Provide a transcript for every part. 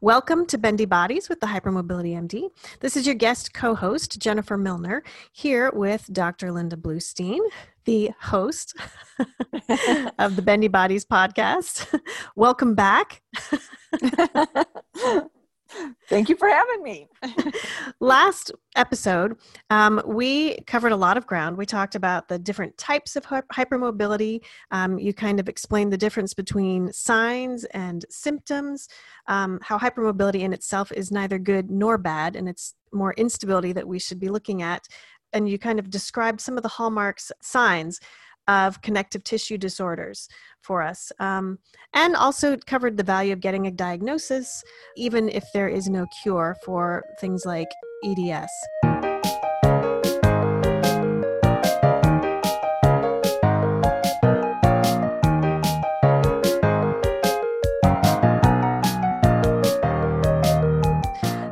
Welcome to Bendy Bodies with the Hypermobility MD. This is your guest co host, Jennifer Milner, here with Dr. Linda Bluestein, the host of the Bendy Bodies podcast. Welcome back. Thank you for having me. Last episode, um, we covered a lot of ground. We talked about the different types of hypermobility. Um, you kind of explained the difference between signs and symptoms, um, how hypermobility in itself is neither good nor bad, and it's more instability that we should be looking at. And you kind of described some of the hallmarks signs of connective tissue disorders for us. Um, and also covered the value of getting a diagnosis, even if there is no cure for things like EDS.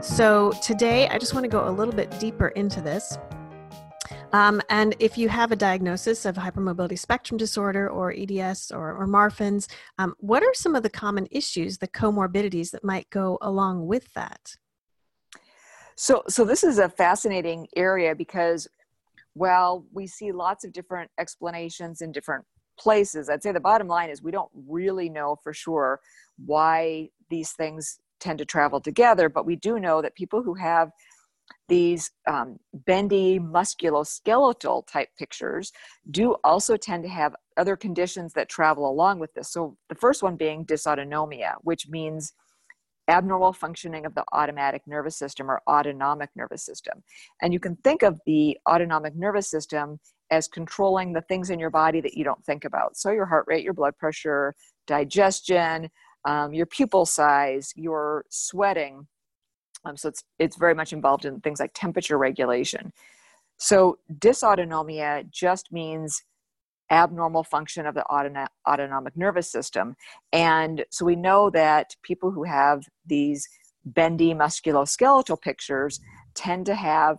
So, today I just want to go a little bit deeper into this um, and if you have a diagnosis of hypermobility spectrum disorder or EDS or, or Marfan's, um, what are some of the common issues, the comorbidities that might go along with that? So, so this is a fascinating area because, well, we see lots of different explanations in different places. I'd say the bottom line is we don't really know for sure why these things tend to travel together, but we do know that people who have these um, bendy musculoskeletal type pictures do also tend to have other conditions that travel along with this. So, the first one being dysautonomia, which means abnormal functioning of the automatic nervous system or autonomic nervous system. And you can think of the autonomic nervous system as controlling the things in your body that you don't think about. So, your heart rate, your blood pressure, digestion, um, your pupil size, your sweating um, so it's it's very much involved in things like temperature regulation. So dysautonomia just means abnormal function of the autonomic nervous system. And so we know that people who have these bendy musculoskeletal pictures tend to have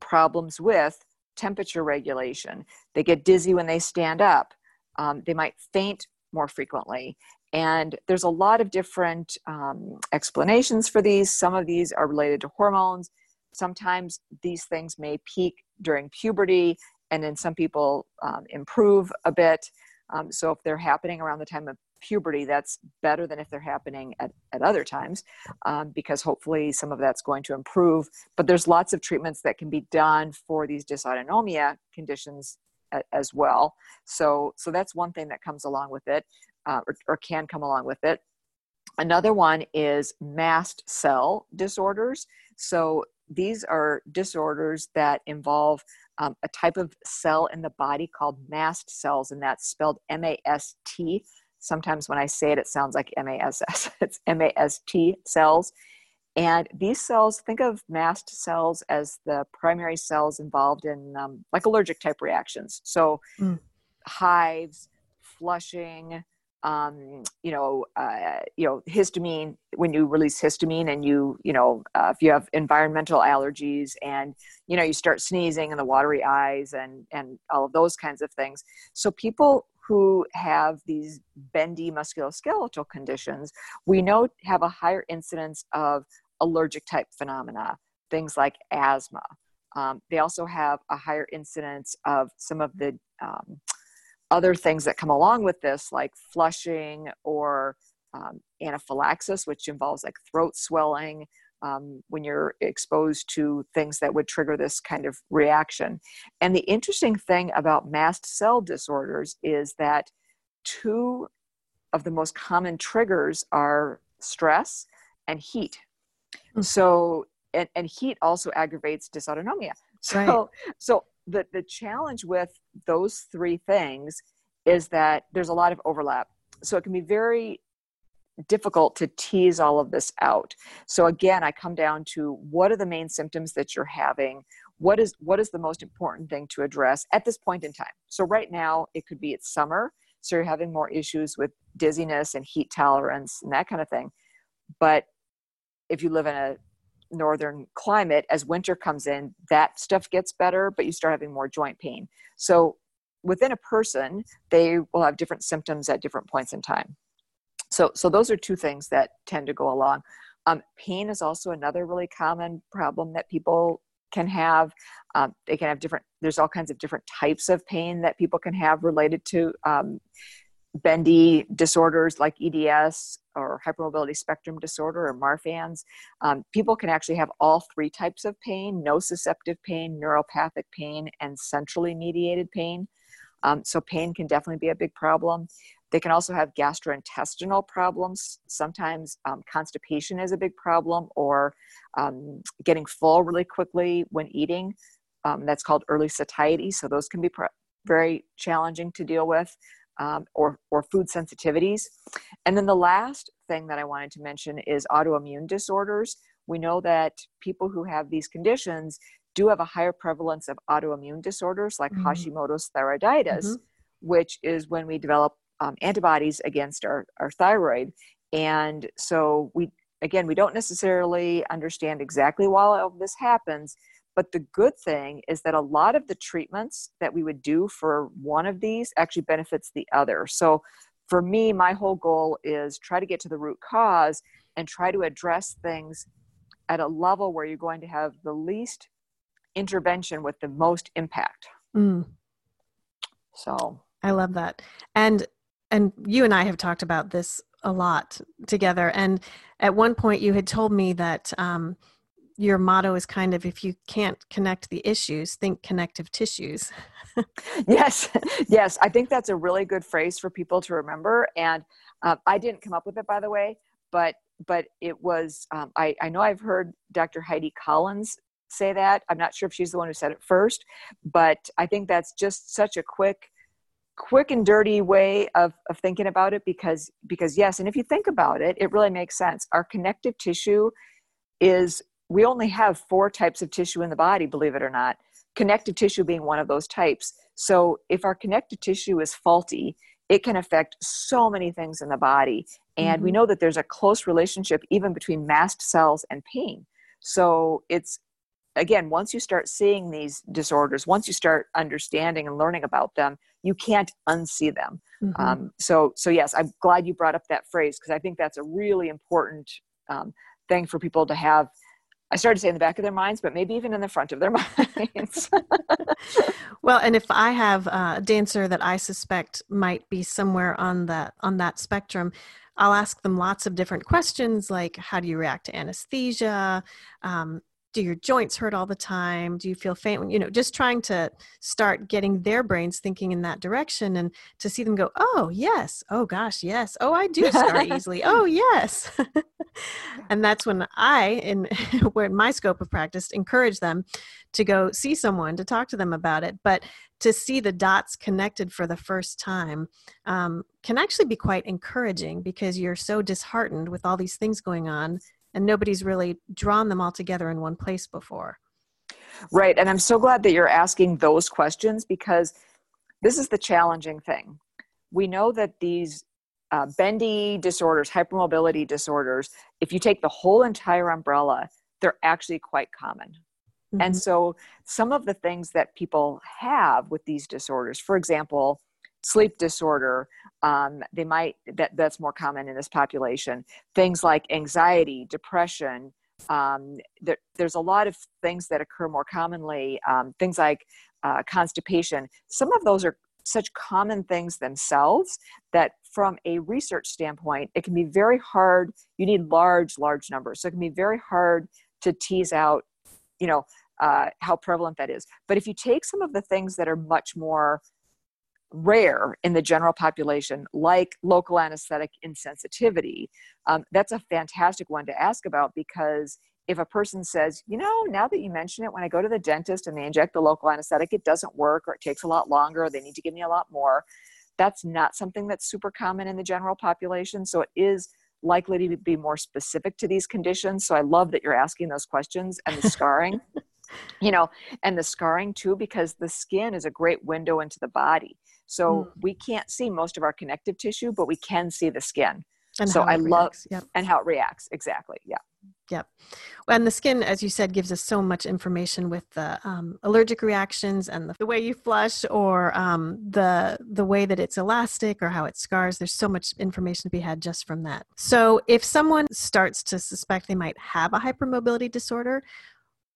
problems with temperature regulation. They get dizzy when they stand up. Um, they might faint more frequently. And there's a lot of different um, explanations for these. Some of these are related to hormones. Sometimes these things may peak during puberty, and then some people um, improve a bit. Um, so if they're happening around the time of puberty, that's better than if they're happening at, at other times, um, because hopefully some of that's going to improve. But there's lots of treatments that can be done for these dysautonomia conditions as well. So, so that's one thing that comes along with it uh, or, or can come along with it. Another one is mast cell disorders. So these are disorders that involve um, a type of cell in the body called mast cells, and that's spelled M A S T. Sometimes when I say it, it sounds like M A S S. It's M A S T cells. And these cells, think of mast cells as the primary cells involved in um, like allergic type reactions. So, mm. hives, flushing, um, you know, uh, you know, histamine when you release histamine, and you, you know, uh, if you have environmental allergies, and you know, you start sneezing and the watery eyes, and and all of those kinds of things. So people who have these bendy musculoskeletal conditions, we know have a higher incidence of allergic type phenomena, things like asthma. Um, they also have a higher incidence of some of the um, other things that come along with this, like flushing or um, anaphylaxis, which involves like throat swelling um, when you're exposed to things that would trigger this kind of reaction. And the interesting thing about mast cell disorders is that two of the most common triggers are stress and heat. Mm-hmm. So, and, and heat also aggravates dysautonomia. So, right. so the, the challenge with those three things is that there's a lot of overlap. So it can be very difficult to tease all of this out. So again, I come down to what are the main symptoms that you're having? What is what is the most important thing to address at this point in time? So right now it could be it's summer, so you're having more issues with dizziness and heat tolerance and that kind of thing. But if you live in a northern climate as winter comes in that stuff gets better but you start having more joint pain. So within a person they will have different symptoms at different points in time. So so those are two things that tend to go along. Um, pain is also another really common problem that people can have. Um, they can have different, there's all kinds of different types of pain that people can have related to um, bendy disorders like EDS or hypermobility spectrum disorder or Marfan's. Um, people can actually have all three types of pain nociceptive pain, neuropathic pain, and centrally mediated pain. Um, so, pain can definitely be a big problem. They can also have gastrointestinal problems. Sometimes um, constipation is a big problem, or um, getting full really quickly when eating. Um, that's called early satiety. So, those can be pr- very challenging to deal with um, or, or food sensitivities. And then the last thing that I wanted to mention is autoimmune disorders. We know that people who have these conditions do have a higher prevalence of autoimmune disorders like mm-hmm. Hashimoto's thyroiditis, mm-hmm. which is when we develop um, antibodies against our, our thyroid. And so we, again, we don't necessarily understand exactly why all this happens, but the good thing is that a lot of the treatments that we would do for one of these actually benefits the other. So for me, my whole goal is try to get to the root cause and try to address things at a level where you're going to have the least intervention with the most impact. Mm. So I love that. And and you and I have talked about this a lot together. And at one point, you had told me that um, your motto is kind of if you can't connect the issues think connective tissues. Yes yes i think that's a really good phrase for people to remember and uh, i didn't come up with it by the way but but it was um, I, I know i've heard dr heidi collins say that. I'm not sure if she's the one who said it first but i think that's just such a quick quick and dirty way of, of thinking about it because because yes and if you think about it it really makes sense. Our connective tissue is we only have four types of tissue in the body, believe it or not, connective tissue being one of those types. So if our connective tissue is faulty, it can affect so many things in the body. And mm-hmm. we know that there's a close relationship even between mast cells and pain. So it's, again, once you start seeing these disorders, once you start understanding and learning about them, you can't unsee them. Mm-hmm. Um, so, so yes, I'm glad you brought up that phrase because I think that's a really important um, thing for people to have I started to say in the back of their minds, but maybe even in the front of their minds. well, and if I have a dancer that I suspect might be somewhere on that on that spectrum, I'll ask them lots of different questions like how do you react to anesthesia? Um, do your joints hurt all the time? Do you feel faint you know just trying to start getting their brains thinking in that direction and to see them go oh yes. Oh gosh yes. Oh i do scar easily. Oh yes. And that's when i in where in my scope of practice encourage them to go see someone to talk to them about it. But to see the dots connected for the first time um, can actually be quite encouraging because you're so disheartened with all these things going on and nobody's really drawn them all together in one place before. Right. And I'm so glad that you're asking those questions because this is the challenging thing. We know that these uh, bendy disorders, hypermobility disorders, if you take the whole entire umbrella, they're actually quite common. Mm-hmm. And so, some of the things that people have with these disorders, for example, sleep disorder, um, they might that that's more common in this population. Things like anxiety depression um, there, there's a lot of things that occur more commonly um, things like uh, constipation. Some of those are such common things themselves that from a research standpoint it can be very hard you need large large numbers. So it can be very hard to tease out you know uh, how prevalent that is. But if you take some of the things that are much more rare in the general population, like local anesthetic insensitivity, um, that's a fantastic one to ask about because if a person says, you know, now that you mention it, when I go to the dentist and they inject the local anesthetic, it doesn't work or it takes a lot longer, or they need to give me a lot more. That's not something that's super common in the general population. So it is likely to be more specific to these conditions. So I love that you're asking those questions and the scarring. you know, and the scarring too, because the skin is a great window into the body. So mm. we can't see most of our connective tissue, but we can see the skin. And so I love yep. and how it reacts exactly. Yeah. Yep. And the skin, as you said, gives us so much information with the um, allergic reactions and the, the, way you flush, or um, the the way that it's elastic, or how it scars. There's so much information to be had just from that. So, if someone starts to suspect they might have a hypermobility disorder,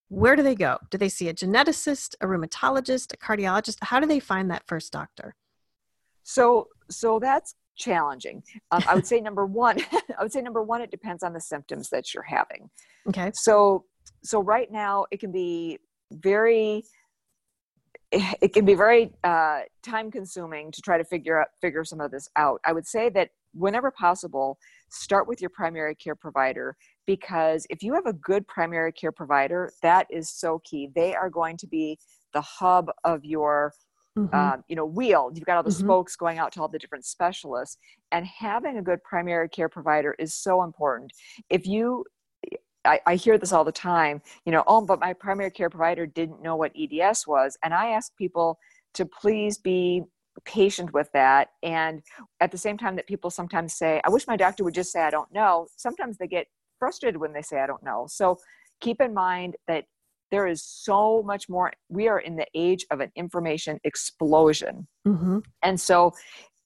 where do they go? Do they see a geneticist, a rheumatologist, a cardiologist? How do they find that first doctor? So, so that's challenging. Um, I would say number one, I would say number one, it depends on the symptoms that you're having. Okay. So, so right now it can be very, it can be very uh, time consuming to try to figure out, figure some of this out. I would say that whenever possible, start with your primary care provider because if you have a good primary care provider, that is so key. They are going to be the hub of your mm-hmm. um, you know wheel you've got all the mm-hmm. spokes going out to all the different specialists and having a good primary care provider is so important if you I, I, hear this all the time you know oh but my primary care provider didn't know what eds was and i ask people to please be patient with that and at the same time that people sometimes say i wish my doctor would just say i don't know sometimes they get frustrated when they say i don't know so keep in mind that there is so much more we are in the age of an information explosion. Mm-hmm. and so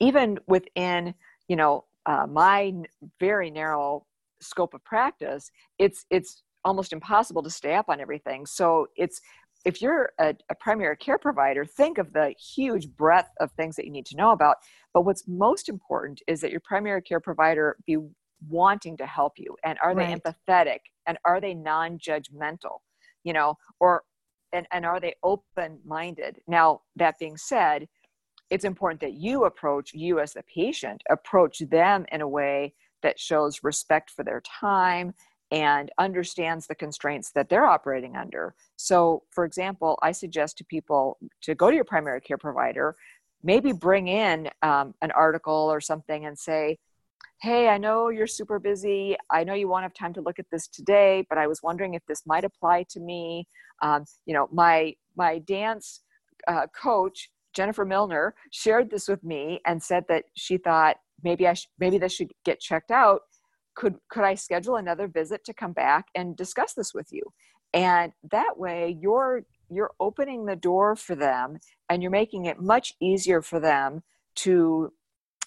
even within you know uh, my very narrow scope of practice it's it's almost impossible to stay up on everything. So it's if you're a, a, primary care provider think of the huge breadth of things that you need to know about. But what's most important is that your primary care provider be wanting to help you. And are right. they empathetic? And are they non-judgmental you know or and, and are they open minded now that being said it's important that you approach you as the patient approach them in a way that shows respect for their time and understands the constraints that they're operating under. So for example i suggest to people to go to your primary care provider maybe bring in um, an article or something and say hey, I know you're super busy. I know you won't have time to look at this today, but I was wondering if this might apply to me. Um, you know, my my dance uh, coach Jennifer Milner shared this with me and said that she thought maybe I sh- maybe this should get checked out. Could could I schedule another visit to come back and discuss this with you? And that way, you're you're opening the door for them, and you're making it much easier for them to,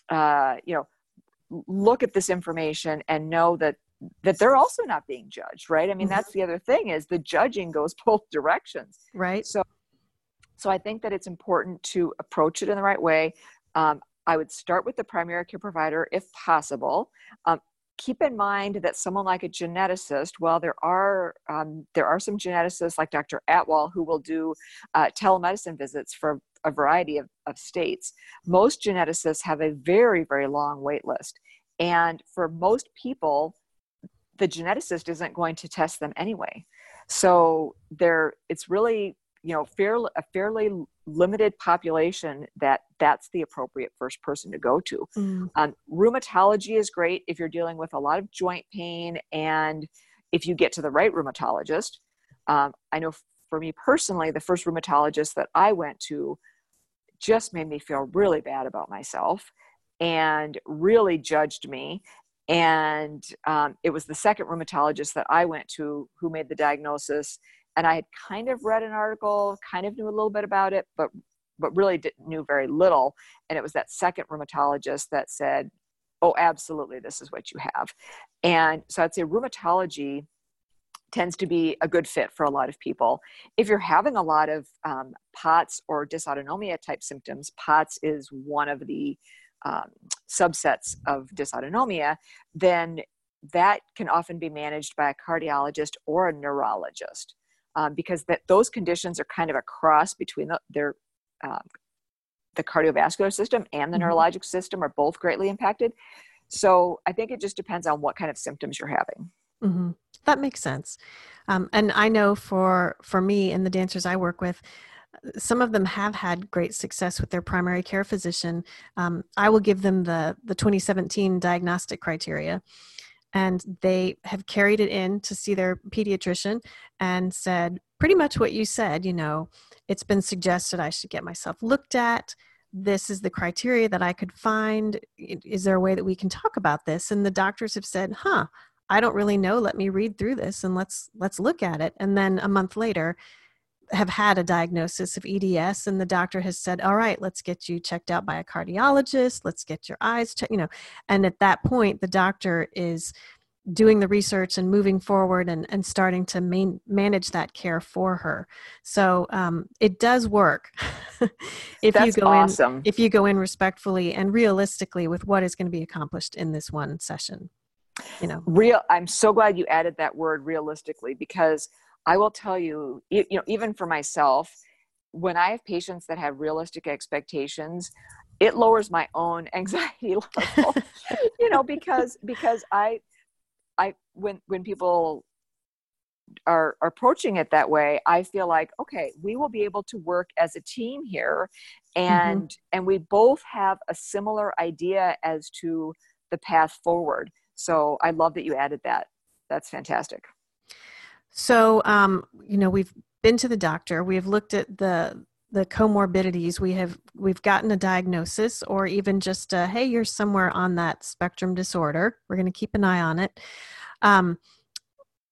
uh, you know, look at this information and know that that they're also not being judged right? I mean mm-hmm. that's the other thing is the judging goes both directions. Right. So so i think that it's important to approach it in the right way. Um, i would start with the primary care provider if possible. Um, keep in mind that someone like a geneticist well there are um, there are some geneticists like dr atwal who will do uh, telemedicine visits for a variety of, of states. Most geneticists have a very, very long wait list. And for most people, the geneticist isn't going to test them anyway. So there, it's really, you know, fair, a fairly limited population that that's the appropriate first person to go to. Mm. Um, rheumatology is great if you're dealing with a lot of joint pain and if you get to the right rheumatologist. Um, I know for me personally, the first rheumatologist that I went to just made me feel really bad about myself and really judged me. And um, it was the second rheumatologist that I went to who made the diagnosis. And I had kind of read an article, kind of knew a little bit about it, but but really didn't knew very little. And it was that second rheumatologist that said, "Oh, absolutely, this is what you have." And so I'd say rheumatology tends to be a good fit for a lot of people. If you're having a lot of um, POTS or dysautonomia type symptoms, POTS is one of the um, subsets of dysautonomia, then that can often be managed by a cardiologist or a neurologist um, because that those conditions are kind of a cross between the, their um, the cardiovascular system and the mm-hmm. neurologic system are both greatly impacted. So I think it just depends on what kind of symptoms you're having. Mm-hmm. That makes sense. Um, and I know for for me and the dancers I work with, some of them have had great success with their primary care physician. Um, I will give them the the 2017 diagnostic criteria, and they have carried it in to see their pediatrician and said pretty much what you said. You know, it's been suggested I should get myself looked at. This is the criteria that I could find. Is there a way that we can talk about this? And the doctors have said, "Huh." I don't really know. Let me read through this and let's let's look at it. And then a month later, have had a diagnosis of EDS and the doctor has said, "All right, let's get you checked out by a cardiologist. Let's get your eyes checked." You know, and at that point, the doctor is doing the research and moving forward and, and starting to main, manage that care for her. So um, it does work if That's you go awesome. in if you go in respectfully and realistically with what is going to be accomplished in this one session. You know, real. I'm so glad you added that word realistically because I will tell you, you know, even for myself, when I have patients that have realistic expectations, it lowers my own anxiety level you know because because i I when when people are, approaching it that way, I feel like okay, we will be able to work as a team here, mm-hmm. and mm-hmm. and we both have a similar idea as to the path forward. So I love that you added that. That's fantastic. So um, you know we've been to the doctor. We've looked at the the comorbidities we have we've gotten a diagnosis or even just a, hey you're somewhere on that spectrum disorder we're going to keep an eye on it um,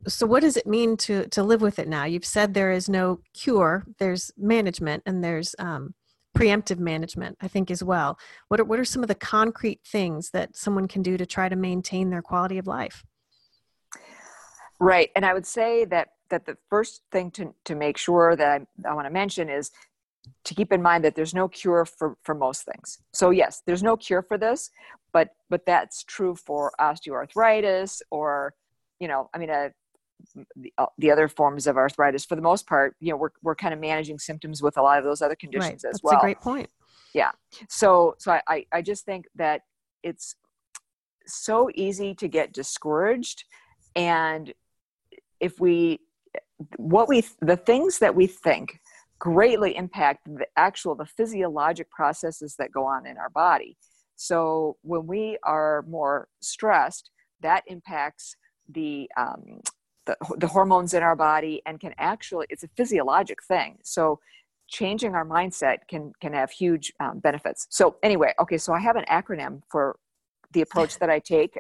so what does it mean to to live with it now you've said there is no cure there's management and there's um, preemptive management i think as well what are, what are some of the concrete things that someone can do to try to maintain their quality of life right and i would say that that the first thing to, to make sure that I, I want to mention is to keep in mind that there's no cure for, for most things. So yes, there's no cure for this, but but that's true for osteoarthritis or you know, I mean, uh, the, uh, the other forms of arthritis. For the most part, you know, we're we're kind of managing symptoms with a lot of those other conditions right. as that's well. That's a great point. Yeah. So so I I just think that it's so easy to get discouraged, and if we what we the things that we think greatly impact the actual the physiologic processes that go on in our body so when we are more stressed that impacts the um, the, the hormones in our body and can actually it's a physiologic thing. So changing our mindset can can have huge um, benefits. So anyway okay so i have an acronym for the approach that i take.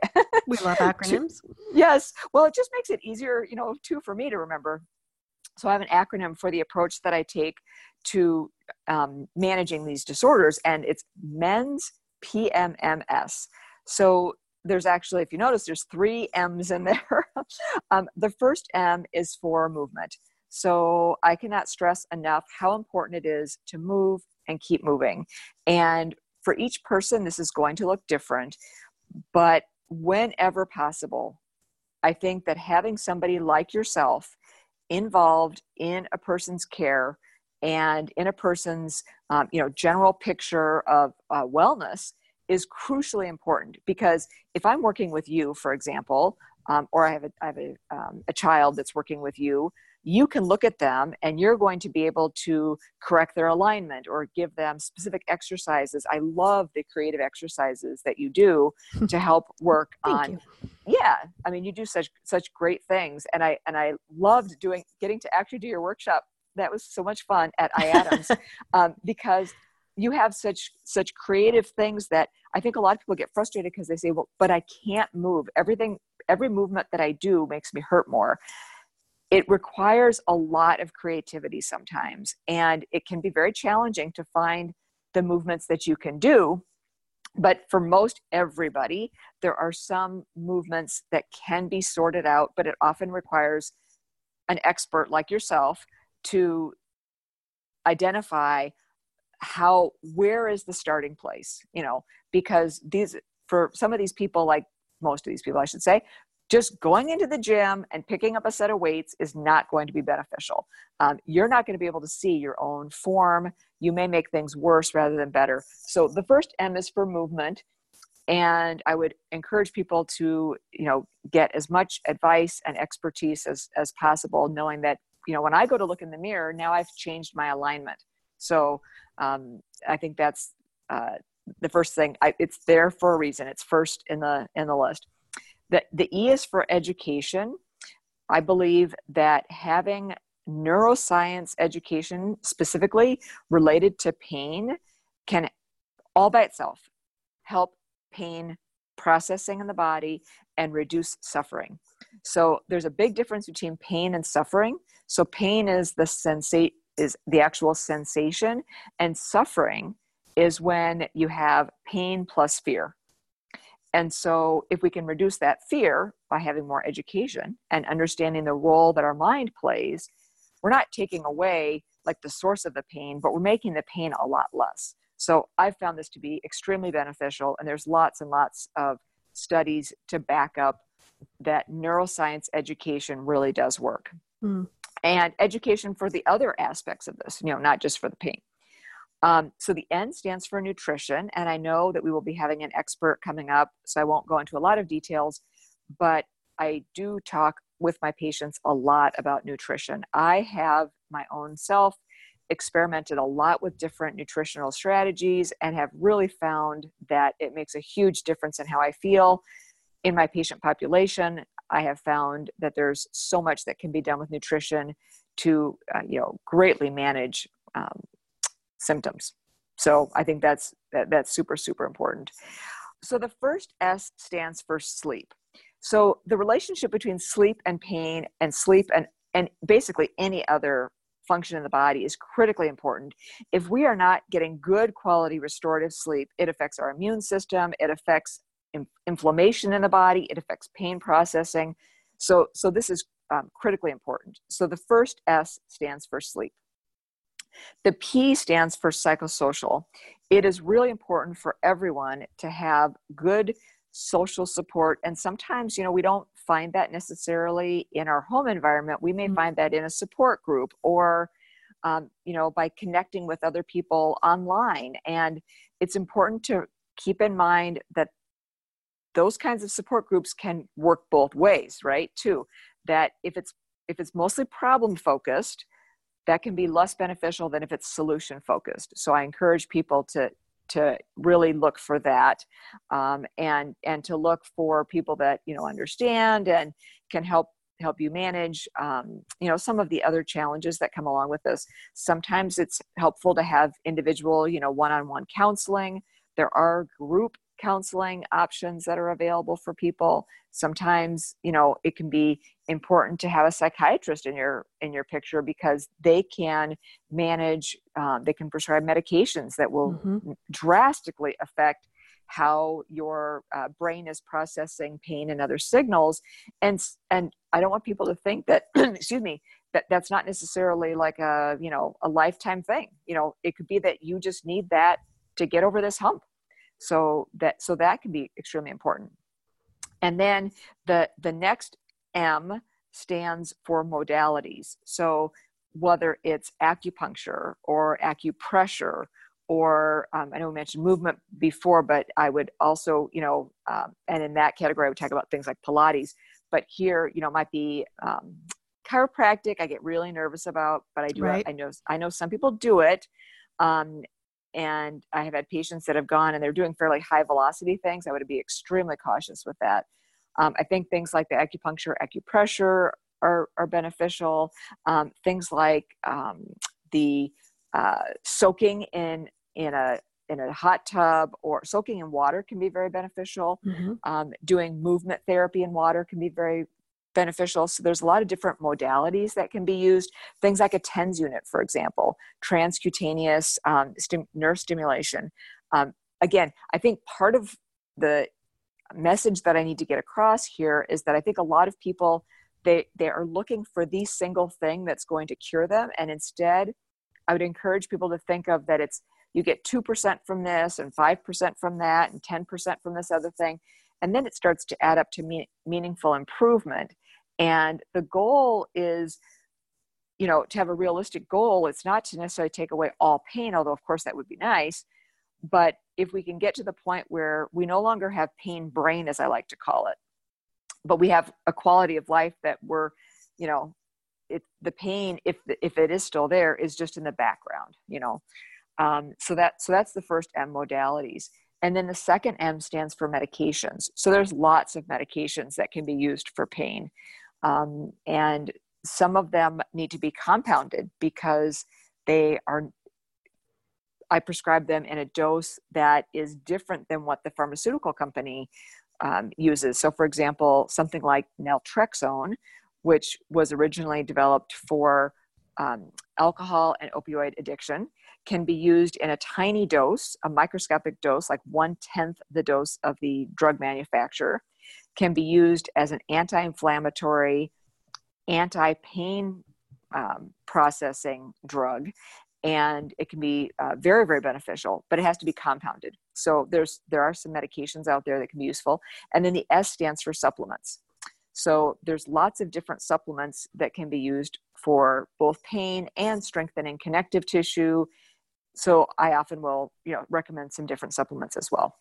We love acronyms. Yes. Well it just makes it easier you know too for me to remember. So I have an acronym for the approach that I take to um, managing these disorders, and it's MENS PMMS. So there's actually, if you notice, there's three M's in there. um, the first M is for movement. So I cannot stress enough how important it is to move and keep moving. And for each person, this is going to look different, but whenever possible, I think that having somebody like yourself involved in a person's care and in a person's um, you know general picture of uh, wellness is crucially important because if i'm working with you for example um, or i have, a, I have a, um, a child that's working with you you can look at them and you're going to be able to correct their alignment or give them specific exercises. I love the creative exercises that you do to help work on you. yeah, I mean you do such such great things and I and I loved doing getting to actually do your workshop. That was so much fun at IADMS um, because you have such such creative things that I think a lot of people get frustrated because they say, "Well, but I can't move. Everything every movement that I do makes me hurt more." it requires a lot of creativity sometimes and it can be very challenging to find the movements that you can do but for most everybody there are some movements that can be sorted out but it often requires an expert like yourself to identify how where is the starting place you know because these for some of these people like most of these people i should say just going into the gym and picking up a set of weights is not going to be beneficial. Um, you're not going to be able to see your own form. You may make things worse rather than better. So the first M is for movement. And I would encourage people to, you know, get as much advice and expertise as, as possible, knowing that, you know, when I go to look in the mirror, now I've changed my alignment. So um, I think that's uh, the first thing. I, it's there for a reason. It's first in the in the list. The, the E is for education. I believe that having neuroscience education specifically related to pain can all by itself help pain processing in the body and reduce suffering. So there's a big difference between pain and suffering. So pain is the sensate is the actual sensation and suffering is when you have pain plus fear. And so if we can reduce that fear by having more education and understanding the role that our mind plays, we're not taking away like the source of the pain, but we're making the pain a lot less. So I've found this to be extremely beneficial, and there's lots and lots of studies to back up that neuroscience education really does work. Mm. And education for the other aspects of this, you know, not just for the pain. Um, so the N stands for nutrition, and I know that we will be having an expert coming up, so I won't go into a lot of details, but I do talk with my patients a lot about nutrition. I have my own self experimented a lot with different nutritional strategies and have really found that it makes a huge difference in how I feel in my patient population. I have found that there's so much that can be done with nutrition to, uh, you know, greatly manage um, symptoms. So I think that's that, that's super super important. So the first S stands for sleep. So the relationship between sleep and pain and sleep and and basically any other function in the body is critically important. If we are not getting good quality restorative sleep, it affects our immune system, it affects in, inflammation in the body, it affects pain processing. So, so this is um, critically important. So the first S stands for sleep. The P stands for psychosocial. It is really important for everyone to have good social support. And sometimes, you know, we don't find that necessarily in our home environment. We may mm-hmm. find that in a support group or, um, you know, by connecting with other people online. And it's important to keep in mind that those kinds of support groups can work both ways, right? Too, that if it's if it's mostly problem focused, that can be less beneficial than if it's solution focused. So I encourage people to to really look for that um, and and to look for people that you know understand and can help help you manage um, you know some of the other challenges that come along with this sometimes it's helpful to have individual you know one-on-one counseling there are group counseling options that are available for people. Sometimes you know it can be important to have a psychiatrist in your in your picture because they can manage um, they can prescribe medications that will mm-hmm. drastically affect how your uh, brain is processing pain and other signals. And and i don't want people to think that excuse me that that's not necessarily like a you know a lifetime thing. You know it could be that you just need that to get over this hump so that so that can be extremely important. And then the the next m stands for modalities. So whether it's acupuncture or acupressure or um, i know we mentioned movement before but i would also you know um, and in that category i would talk about things like pilates. But here you know might be um, chiropractic. I get really nervous about but i do right. i know i know some people do it. Um, and I have had patients that have gone and they're doing fairly high velocity things. I would be extremely cautious with that. Um, I think things like the acupuncture, acupressure are, are beneficial. Um, things like um, the uh, soaking in in a in a hot tub or soaking in water can be very beneficial. Mm-hmm. Um, doing movement therapy in water can be very beneficial. So there's a lot of different modalities that can be used. Things like a TENS unit, for example, transcutaneous um, stim- nerve stimulation. Um, again, I think part of the message that I need to get across here is that I think a lot of people they they are looking for the single thing that's going to cure them, and instead, I would encourage people to think of that it's you get 2% from this and 5% from that and 10% from this other thing and then it starts to add up to me- meaningful improvement and the goal is, you know, to have a realistic goal. It's not to necessarily take away all pain, although, of course, that would be nice. But if we can get to the point where we no longer have pain brain, as I like to call it, but we have a quality of life that we're, you know, it, the pain, if if it is still there, is just in the background, you know. Um, so that so that's the first M modalities. And then the second M stands for medications. So there's lots of medications that can be used for pain. Um, and some of them need to be compounded because they are I prescribe them in a dose that is different than what the pharmaceutical company um, uses. So, for example, something like naltrexone, which was originally developed for um, alcohol and opioid addiction, can be used in a tiny dose, a microscopic dose, like one tenth the dose of the drug manufacturer, can be used as an anti inflammatory, anti pain um, processing drug and it can be uh, very very beneficial but it has to be compounded. So there's there are some medications out there that can be useful and then the s stands for supplements. So there's lots of different supplements that can be used for both pain and strengthening connective tissue. So i often will you know recommend some different supplements as well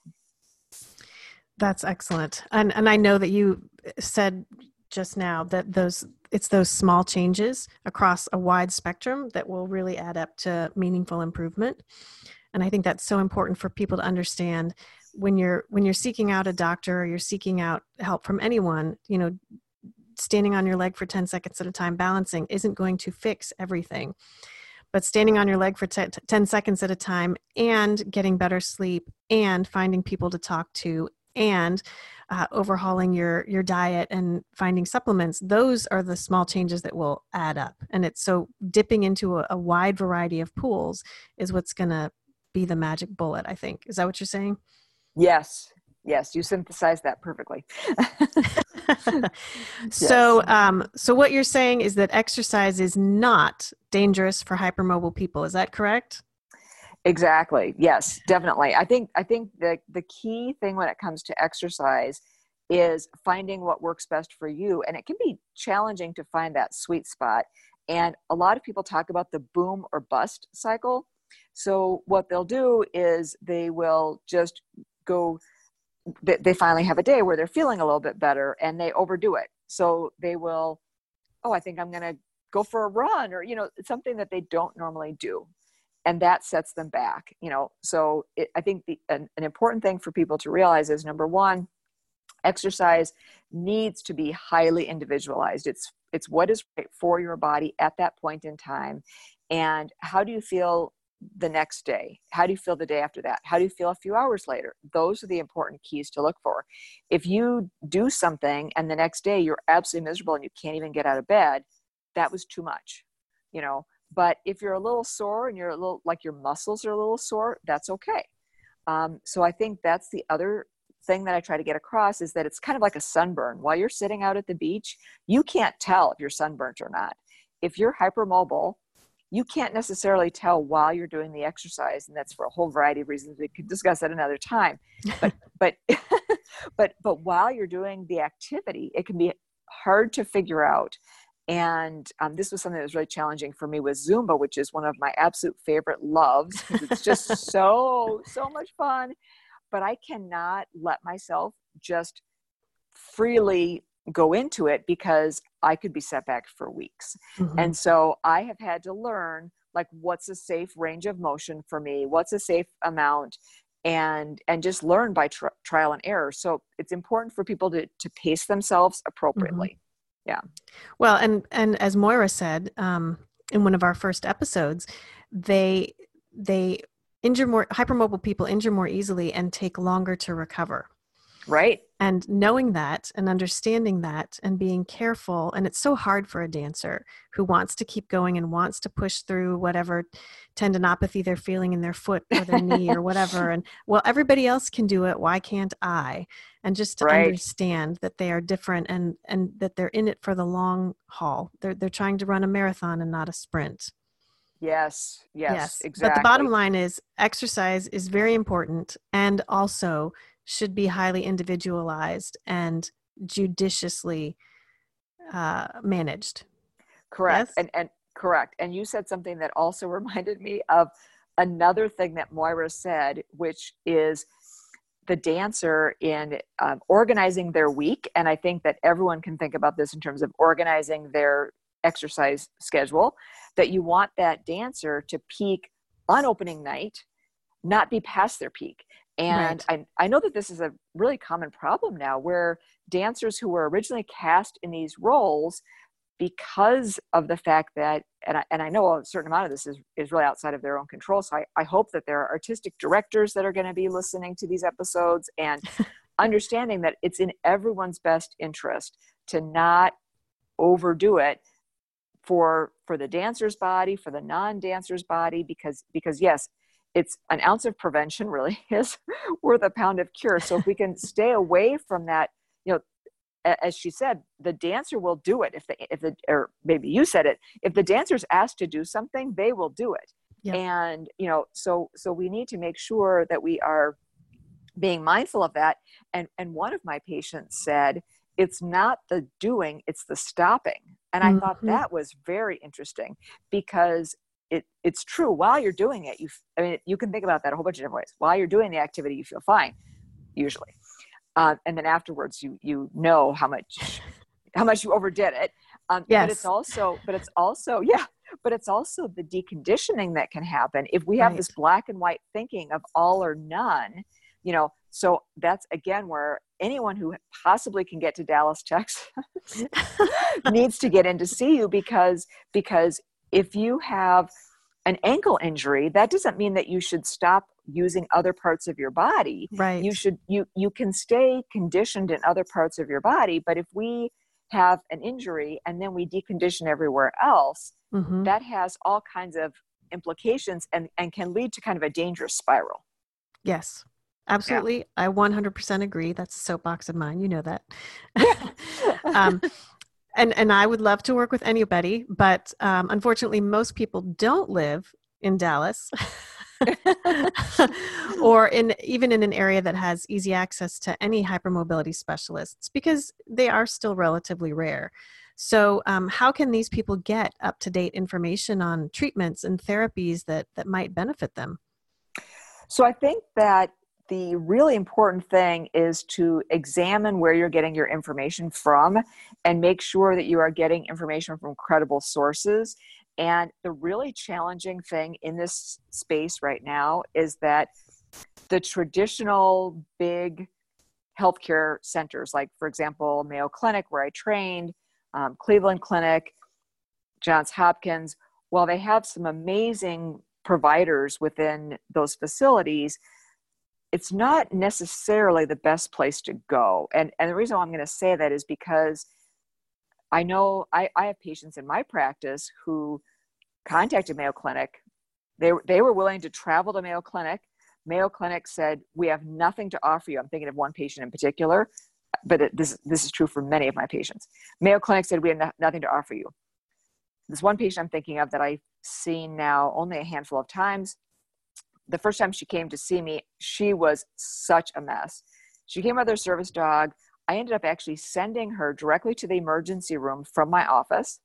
that's excellent. And and i know that you said just now that those it's those small changes across a wide spectrum that will really add up to meaningful improvement. And i think that's so important for people to understand when you're when you're seeking out a doctor or you're seeking out help from anyone you know standing on your leg for 10 seconds at a time balancing isn't going to fix everything. But standing on your leg for 10, 10 seconds at a time and getting better sleep and finding people to talk to and uh, overhauling your your diet and finding supplements those are the small changes that will add up and it's so dipping into a, a wide variety of pools is what's going to be the magic bullet i think. Is that what you're saying? Yes. Yes you synthesized that perfectly. So um so what you're saying is that exercise is not dangerous for hypermobile people is that correct Exactly. Yes, definitely. I think I think the the key thing when it comes to exercise is finding what works best for you and it can be challenging to find that sweet spot. And a lot of people talk about the boom or bust cycle. So what they'll do is they will just go they finally have a day where they're feeling a little bit better and they overdo it. So they will oh, I think I'm going to go for a run or you know, something that they don't normally do and that sets them back you know? So it, i think the, an, an important thing for people to realize is number one exercise needs to be highly individualized. It's it's what is right for your body at that point in time. And how do you feel the next day? How do you feel the day after that? How do you feel a few hours later? Those are the important keys to look for. If you do something and the next day you're absolutely miserable and you can't even get out of bed that was too much you know but if you're a little sore and you're a little like your muscles are a little sore, that's okay. Um, so I think that's the other thing that I try to get across is that it's kind of like a sunburn. While you're sitting out at the beach, you can't tell if you're sunburnt or not. If you're hypermobile, you can't necessarily tell while you're doing the exercise, and that's for a whole variety of reasons. We could discuss that another time. But but but but while you're doing the activity, it can be hard to figure out and um, this was something that was really challenging for me with zumba which is one of my absolute favorite loves it's just so so much fun but i cannot let myself just freely go into it because i could be set back for weeks. Mm-hmm. and so i have had to learn like what's a safe range of motion for me what's a safe amount and and just learn by tr- trial and error. So it's important for people to to pace themselves appropriately. Mm-hmm yeah. Well and and as moira said um, in one of our first episodes they they injure more hypermobile people injure more easily and take longer to recover. Right. And knowing that and understanding that and being careful and it's so hard for a dancer who wants to keep going and wants to push through whatever tendinopathy they're feeling in their foot or their knee or whatever and well everybody else can do it. Why can't i and just to right. understand that they are different and and that they're in it for the long haul they're they're trying to run a marathon and not a sprint yes yes, yes. exactly but the bottom line is exercise is very important and also should be highly individualized and judiciously uh, managed. Correct. Yes? And and correct. And you said something that also reminded me of another thing that Moira said, which is the dancer in um, organizing their week. And I think that everyone can think about this in terms of organizing their exercise schedule. That you want that dancer to peak on opening night, not be past their peak. And right. I, I know that this is a really common problem now where dancers who were originally cast in these roles because of the fact that and I, and I know a certain amount of this is, is really outside of their own control so I, I hope that there are artistic directors that are going to be listening to these episodes and understanding that it's in everyone's best interest to not overdo it for for the dancer's body for the non-dancer's body because because yes it's an ounce of prevention really is worth a pound of cure. So if we can stay away from that you know as she said the dancer will do it. If the if the or maybe you said it if the dancer's asked to do something they will do it. Yeah. and you know so so we need to make sure that we are being mindful of that. And and one of my patients said it's not the doing it's the stopping. And i mm-hmm. thought that was very interesting because it it's true. While you're doing it you i mean you can think about that a whole bunch of different ways. While you're doing the activity you feel fine usually uh, and then afterwards you you know how much how much you overdid it um, yes. but it's also but it's also yeah but it's also the deconditioning that can happen if we have right. this black and white thinking of all or none you know so that's again where anyone who possibly can get to dallas texas needs to get in to see you because because if you have an ankle injury that doesn't mean that you should stop using other parts of your body right you should you you can stay conditioned in other parts of your body but if we have an injury and then we decondition everywhere else mm-hmm. that has all kinds of implications and and can lead to kind of a dangerous spiral yes Absolutely. Yeah. I 100% agree. That's a soapbox of mine. You know that. um, and, and I would love to work with anybody, but um, unfortunately, most people don't live in Dallas. or in even in an area that has easy access to any hypermobility specialists because they are still relatively rare. So, um, how can these people get up to date information on treatments and therapies that that might benefit them? So, I think that the really important thing is to examine where you're getting your information from and make sure that you are getting information from credible sources. And the really challenging thing in this space right now is that the traditional big healthcare centers, like, for example, Mayo Clinic, where I trained, um, Cleveland Clinic, Johns Hopkins, while they have some amazing providers within those facilities, it's not necessarily the best place to go. And, and the reason why I'm going to say that is because I know I, I have patients in my practice who contacted Mayo Clinic. They, they were willing to travel to Mayo Clinic. Mayo Clinic said, We have nothing to offer you. I'm thinking of one patient in particular, but it, this, this is true for many of my patients. Mayo Clinic said, We have no, nothing to offer you. This one patient I'm thinking of that I've seen now only a handful of times the first time she came to see me, she was such a mess. She came with her service dog. I ended up actually sending her directly to the emergency room from my office.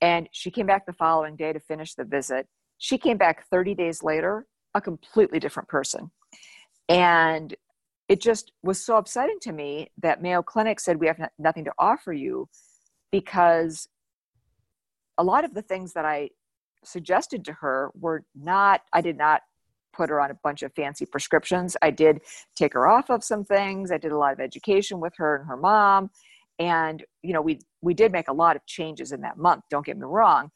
And she came back the following day to finish the visit. She came back 30 days later, a completely different person. And it just was so upsetting to me that Mayo Clinic said, We have nothing to offer you because a lot of the things that I suggested to her were not, I did not put her on a bunch of fancy prescriptions. I did take her off of some things. I did a lot of education with her and her mom. And, you know, we, we did make a lot of changes in that month. Don't get me wrong.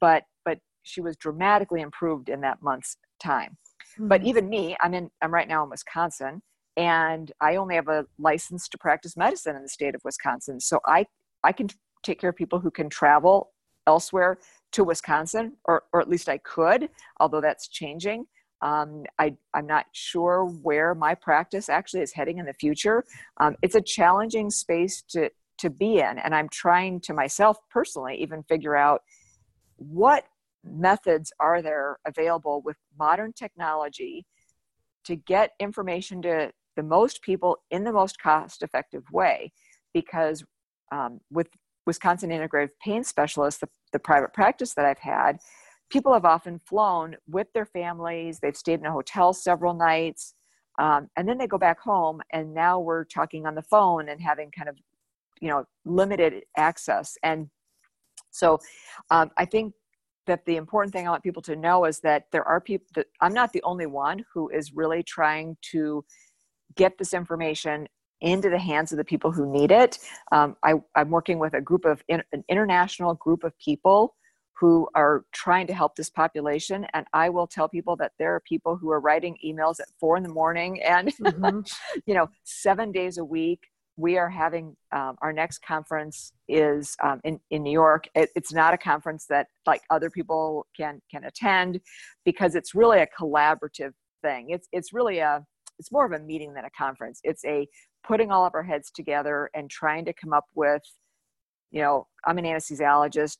But, but she was dramatically improved in that month's time. Mm-hmm. But even me, I'm in, I'm right now in Wisconsin and I only have a license to practice medicine in the state of Wisconsin. So I, I can take care of people who can travel elsewhere to Wisconsin, or, or at least I could, although that's changing. Um, I, am not sure where my practice actually is heading in the future. Um, it's a challenging space to, to be in, and I'm trying to myself personally even figure out what methods are there available with modern technology to get information to the most people in the most cost effective way. Because um, with Wisconsin Integrative Pain Specialists, the, the private practice that I've had, people have often flown with their families, they've stayed in a hotel several nights, um, and then they go back home, and now we're talking on the phone and having kind of, you know, limited access. And so um, I think that the important thing I want people to know is that there are people that I'm not the only one who is really trying to get this information into the hands of the people who need it. Um, I, am working with a group of an international group of people who are trying to help this population. And I will tell people that there are people who are writing emails at four in the morning and, mm-hmm. you know, seven days a week. We are having um, our next conference is um, in, in New York. It, it's not a conference that like other people can can attend because it's really a collaborative thing. It's it's really a it's more of a meeting than a conference. It's a putting all of our heads together and trying to come up with you know, I'm an anesthesiologist.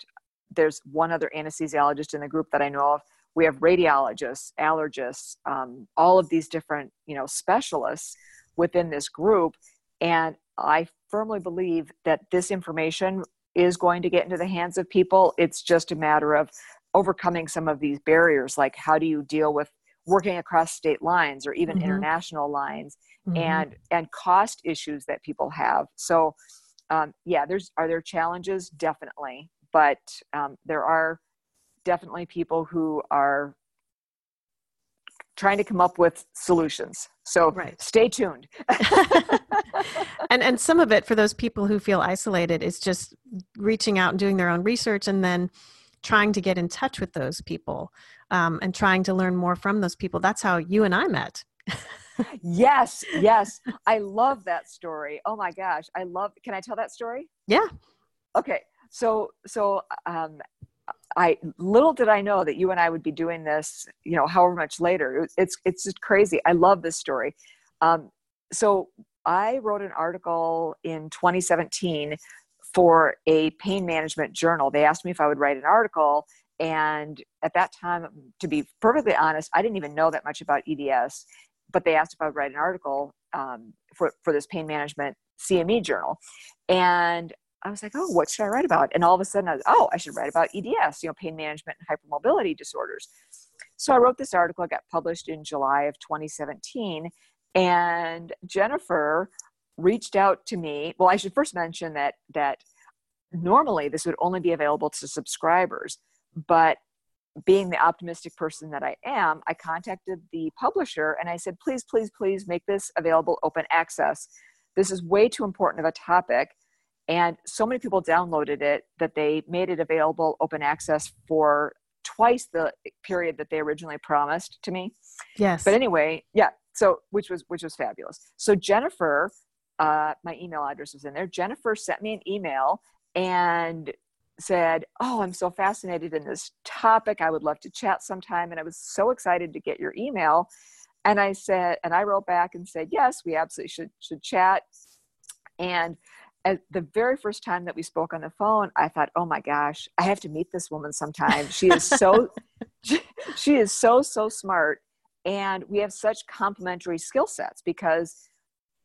There's one other anesthesiologist in the group that I know of. We have radiologists, allergists, um, all of these different, you know, specialists within this group. And I firmly believe that this information is going to get into the hands of people. It's just a matter of overcoming some of these barriers, like how do you deal with working across state lines or even mm-hmm. international lines mm-hmm. and and cost issues that people have. So um, yeah, there's are there challenges? Definitely, but um, there are definitely people who are trying to come up with solutions. So right. stay tuned. and and some of it for those people who feel isolated is just reaching out and doing their own research and then trying to get in touch with those people um, and trying to learn more from those people. That's how you and I met yes, yes. I love that story. Oh my gosh. I love can I tell that story? Yeah. Okay. So so um I little did I know that you and I would be doing this, you know, however much later. It's it's just crazy. I love this story. Um, so I wrote an article in 2017 for a pain management journal. They asked me if I would write an article, and at that time, to be perfectly honest, I didn't even know that much about EDS but they asked if I would write an article um, for, for this pain management CME journal. And I was like, oh, what should I write about? And all of a sudden, I was, oh, I should write about EDS, you know, pain management and hypermobility disorders. So I wrote this article. It got published in July of 2017. And Jennifer reached out to me. Well, I should first mention that that normally this would only be available to subscribers, but being the optimistic person that I am, I contacted the publisher and I said, please, please, please make this available open access. This is way too important of a topic. And so many people downloaded it that they made it available open access for twice the period that they originally promised to me. Yes. But anyway, yeah. So which was which was fabulous. So Jennifer, uh, my email address was in there. Jennifer sent me an email and said, Oh, I'm so fascinated in this topic. I would love to chat sometime. And I was so excited to get your email. And I said, and I wrote back and said, Yes, we absolutely should, should chat. And at the very first time that we spoke on the phone, I thought, Oh my gosh, I have to meet this woman sometime. She is so, she is so, so smart. And we have such complementary skill sets because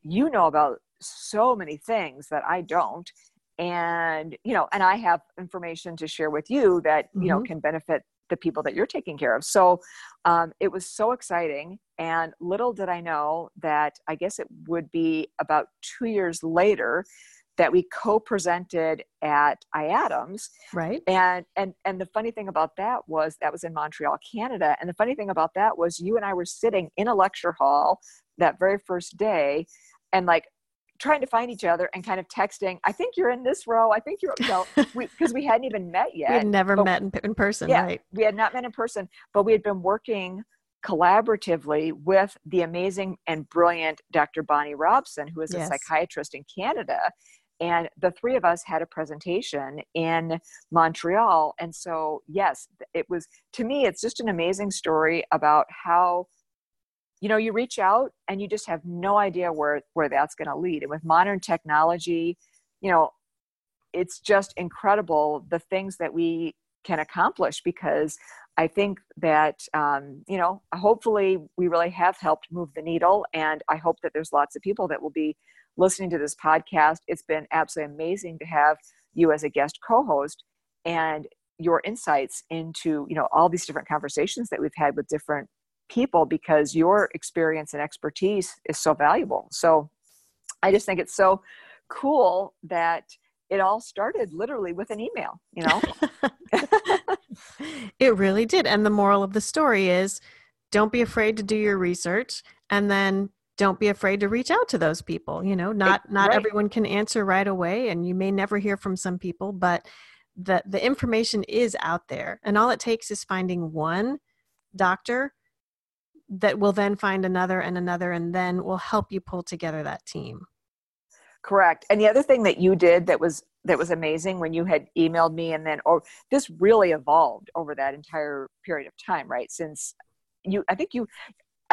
you know about so many things that I don't and you know and i have information to share with you that you mm-hmm. know can benefit the people that you're taking care of so um, it was so exciting and little did i know that i guess it would be about two years later that we co-presented at IADMS right and and and the funny thing about that was that was in montreal canada and the funny thing about that was you and i were sitting in a lecture hall that very first day and like trying to find each other and kind of texting. I think you're in this row. I think you're, you know, because we, we, hadn't even met yet. We had never but, met in, in person, yeah, right? We had not met in person, but we had been working collaboratively with the amazing and brilliant Dr. Bonnie Robson, who is yes. a psychiatrist in Canada. And the three of us had a presentation in Montreal. And so, yes, it was, to me, it's just an amazing story about how you know you reach out and you just have no idea where where that's going to lead and with modern technology you know it's just incredible the things that we can accomplish because i think that um, you know hopefully we really have helped move the needle and i hope that there's lots of people that will be listening to this podcast it's been absolutely amazing to have you as a guest co-host and your insights into you know all these different conversations that we've had with different people because your experience and expertise is so valuable. So I just think it's so cool that it all started literally with an email, you know? it really did. And the moral of the story is don't be afraid to do your research and then don't be afraid to reach out to those people you know not not right. everyone can answer right away and you may never hear from some people but the the information is out there and all it takes is finding one doctor that will then find another and another and then will help you pull together that team correct and the other thing that you did that was that was amazing when you had emailed me and then or this really evolved over that entire period of time right since you i think you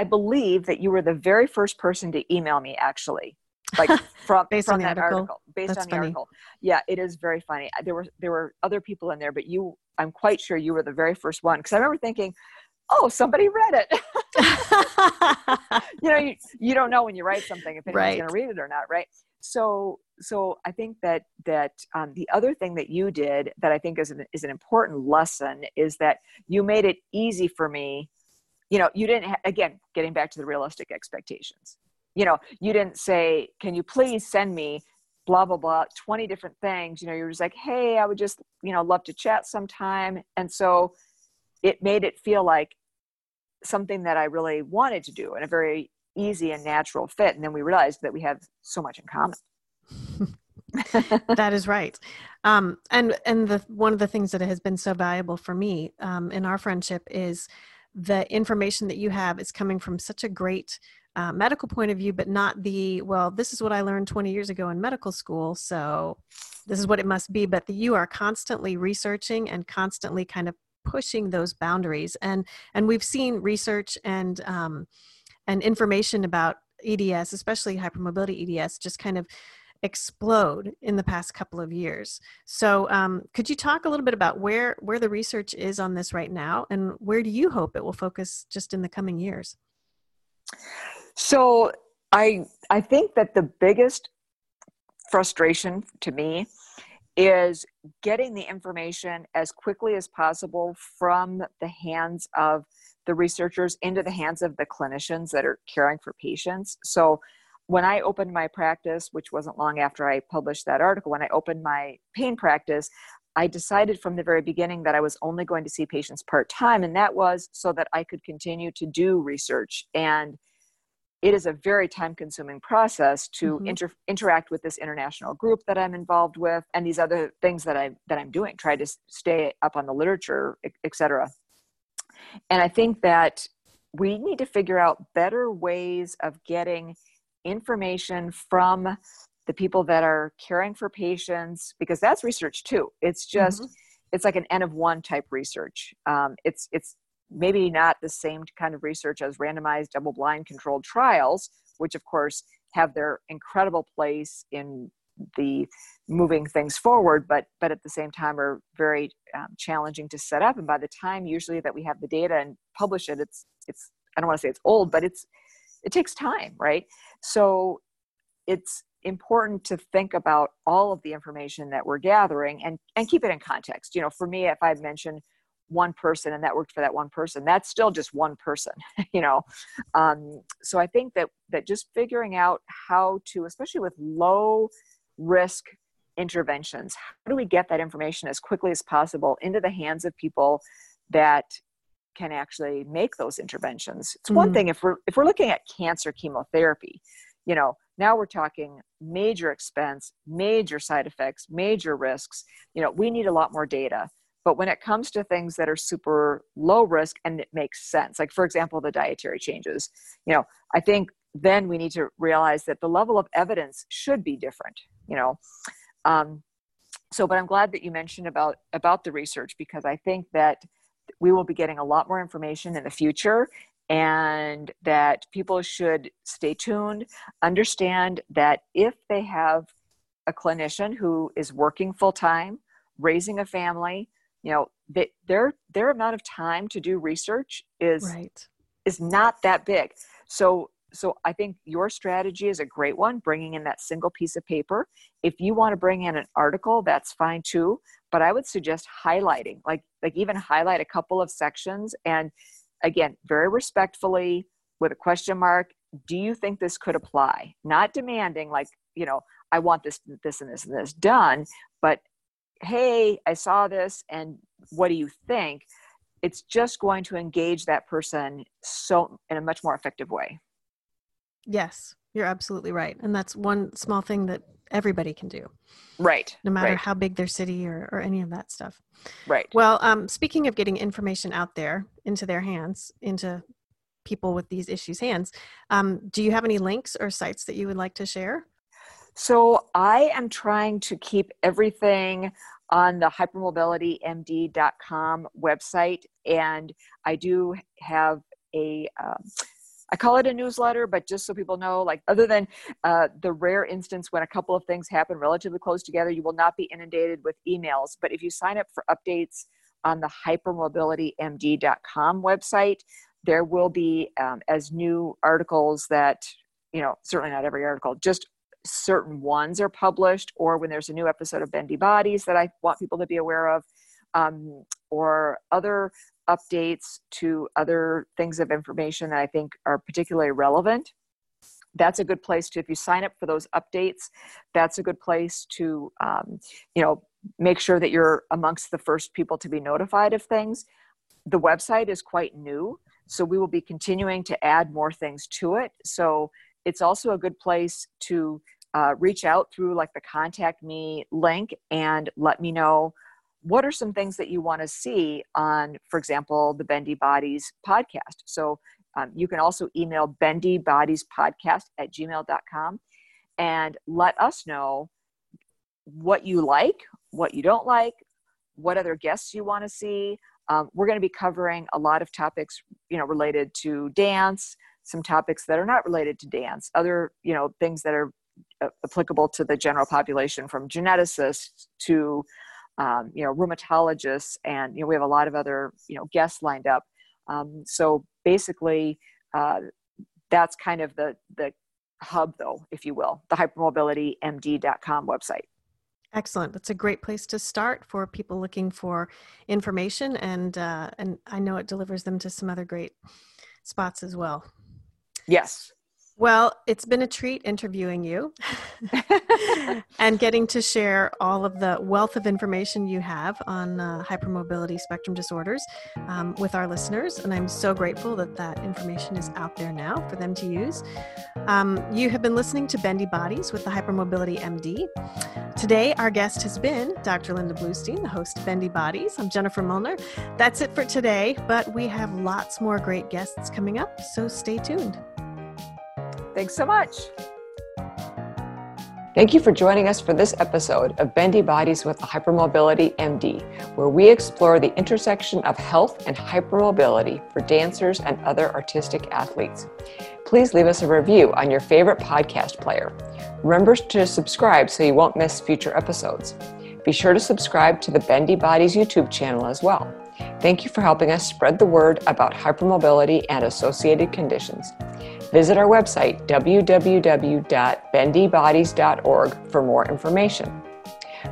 i believe that you were the very first person to email me actually like from based from on that article, article. Based That's on the funny. article. Yeah it is very funny. There were there were other people in there but you i'm quite sure you were the very first one because i remember thinking oh somebody read it. You know you, you don't know when you write something if anyone's Right. going to read it or not right? So so i think that that um, the other thing that you did that i think is an, is an important lesson is that you made it easy for me you know you didn't ha- again getting back to the realistic expectations. You know you didn't say can you please send me blah blah blah 20 different things? You know you're just like hey i would just you know love to chat sometime. And so it made it feel like something that i really wanted to do and a very easy and natural fit. And then we realized that we have so much in common. That is right. Um, and and the one of the things that has been so valuable for me um, in our friendship is the information that you have is coming from such a great uh, medical point of view but not the well this is what i learned 20 years ago in medical school so this is what it must be but the, you are constantly researching and constantly kind of pushing those boundaries. And and we've seen research and um, and information about eds especially hypermobility eds just kind of explode in the past couple of years. So, um, could you talk a little bit about where where the research is on this right now, and where do you hope it will focus just in the coming years? So I I think that the biggest frustration to me is getting the information as quickly as possible from the hands of the researchers into the hands of the clinicians that are caring for patients. So when I opened my practice, which wasn't long after I published that article, when I opened my pain practice, I decided from the very beginning that I was only going to see patients part time, and that was so that I could continue to do research. And it is a very time consuming process to Mhm. inter- interact with this international group that I'm involved with and these other things that I that I'm doing, try to stay up on the literature, et et cetera. And I think that we need to figure out better ways of getting information from the people that are caring for patients because that's research too. It's just it's like an n of one type research. Um, it's it's maybe not the same kind of research as randomized double blind controlled trials, which of course have their incredible place in the moving things forward, but but at the same time are very um, challenging to set up. And by the time usually that we have the data and publish it, it's it's I don't want to say it's old, but it's it takes time, right? So it's important to think about all of the information that we're gathering and and keep it in context. You know, for me, if I mention one person and that worked for that one person, that's still just one person. You know, um, so I think that that just figuring out how to, especially with low risk interventions, how do we get that information as quickly as possible into the hands of people that can actually make those interventions? It's one Mhm. thing if we're if we're looking at cancer chemotherapy, you know, now we're talking major expense, major side effects, major risks. You know, we need a lot more data. But when it comes to things that are super low risk and it makes sense, like for example, the dietary changes, you know, I think then we need to realize that the level of evidence should be different, you know. Um, so, but I'm glad that you mentioned about about the research because I think that we will be getting a lot more information in the future and that people should stay tuned, understand that if they have a clinician who is working full time, raising a family, you know, that their their amount of time to do research is Right. is not that big. So so I think your strategy is a great one, bringing in that single piece of paper. If you want to bring in an article, that's fine too. But I would suggest highlighting, like like even highlight a couple of sections, and again, very respectfully with a question mark. Do you think this could apply? Not demanding, like you know, I want this, this, and this, and this done, but hey, I saw this, and what do you think? It's just going to engage that person so in a much more effective way. Yes. You're absolutely right. And that's one small thing that everybody can do. Right. No matter right. how big their city or, or any of that stuff. Right. Well, um, speaking of getting information out there into their hands, into people with these issues' hands, um, do you have any links or sites that you would like to share? So I am trying to keep everything on the hypermobilitymd.com website, and I do have a um, I call it a newsletter, but just so people know, like other than uh, the rare instance when a couple of things happen relatively close together, you will not be inundated with emails. But if you sign up for updates on the hypermobilitymd.com website, there will be um, as new articles that you know certainly not every article just certain ones are published or when there's a new episode of bendy bodies that i want people to be aware of um, or other updates to other things of information that i think are particularly relevant that's a good place to if you sign up for those updates that's a good place to um, you know make sure that you're amongst the first people to be notified of things. The website is quite new so we will be continuing to add more things to it. So it's also a good place to uh, reach out through like the contact me link and let me know what are some things that you want to see on for example the bendy bodies podcast? So um, you can also email bendy bodies podcast at gmail.com and let us know what you like what you don't like what other guests you want to see. Um, we're going to be covering a lot of topics you know related to dance some topics that are not related to dance other you know things that are uh, applicable to the general population from geneticists to um, you know rheumatologists and you know we have a lot of other you know guests lined up um, so basically uh, that's kind of the the hub though if you will the hypermobilitymd.com website Excellent. That's a great place to start for people looking for information, and uh, and I know it delivers them to some other great spots as well. Yes. Well, it's been a treat interviewing you and getting to share all of the wealth of information you have on uh, hypermobility spectrum disorders um, with our listeners. And I'm so grateful that that information is out there now for them to use. Um, you have been listening to Bendy Bodies with the Hypermobility MD. Today, our guest has been Dr. Linda Bluestein, the host of Bendy Bodies. I'm Jennifer Milner. That's it for today, but we have lots more great guests coming up, so stay tuned. Thanks so much. Thank you for joining us for this episode of Bendy Bodies with the Hypermobility MD, where we explore the intersection of health and hypermobility for dancers and other artistic athletes. Please leave us a review on your favorite podcast player. Remember to subscribe so you won't miss future episodes. Be sure to subscribe to the Bendy Bodies YouTube channel as well. Thank you for helping us spread the word about hypermobility and associated conditions. Visit our website, www.bendybodies.org, for more information.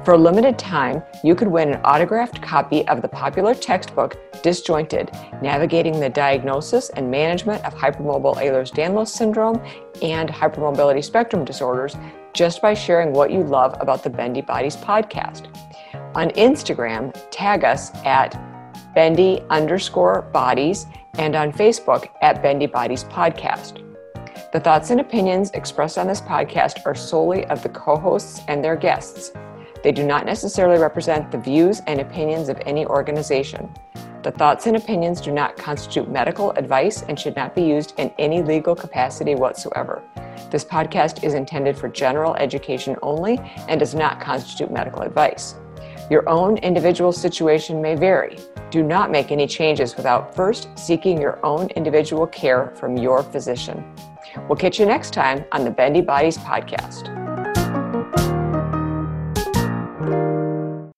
For a limited time, you could win an autographed copy of the popular textbook Disjointed Navigating the Diagnosis and Management of Hypermobile Ehlers Danlos Syndrome and Hypermobility Spectrum Disorders just by sharing what you love about the Bendy Bodies podcast. On Instagram, tag us at bendy underscore bodies and on Facebook at Bendy Bodies Podcast. The thoughts and opinions expressed on this podcast are solely of the co hosts and their guests. They do not necessarily represent the views and opinions of any organization. The thoughts and opinions do not constitute medical advice and should not be used in any legal capacity whatsoever. This podcast is intended for general education only and does not constitute medical advice. Your own individual situation may vary. Do not make any changes without first seeking your own individual care from your physician. We'll catch you next time on the Bendy Bodies podcast.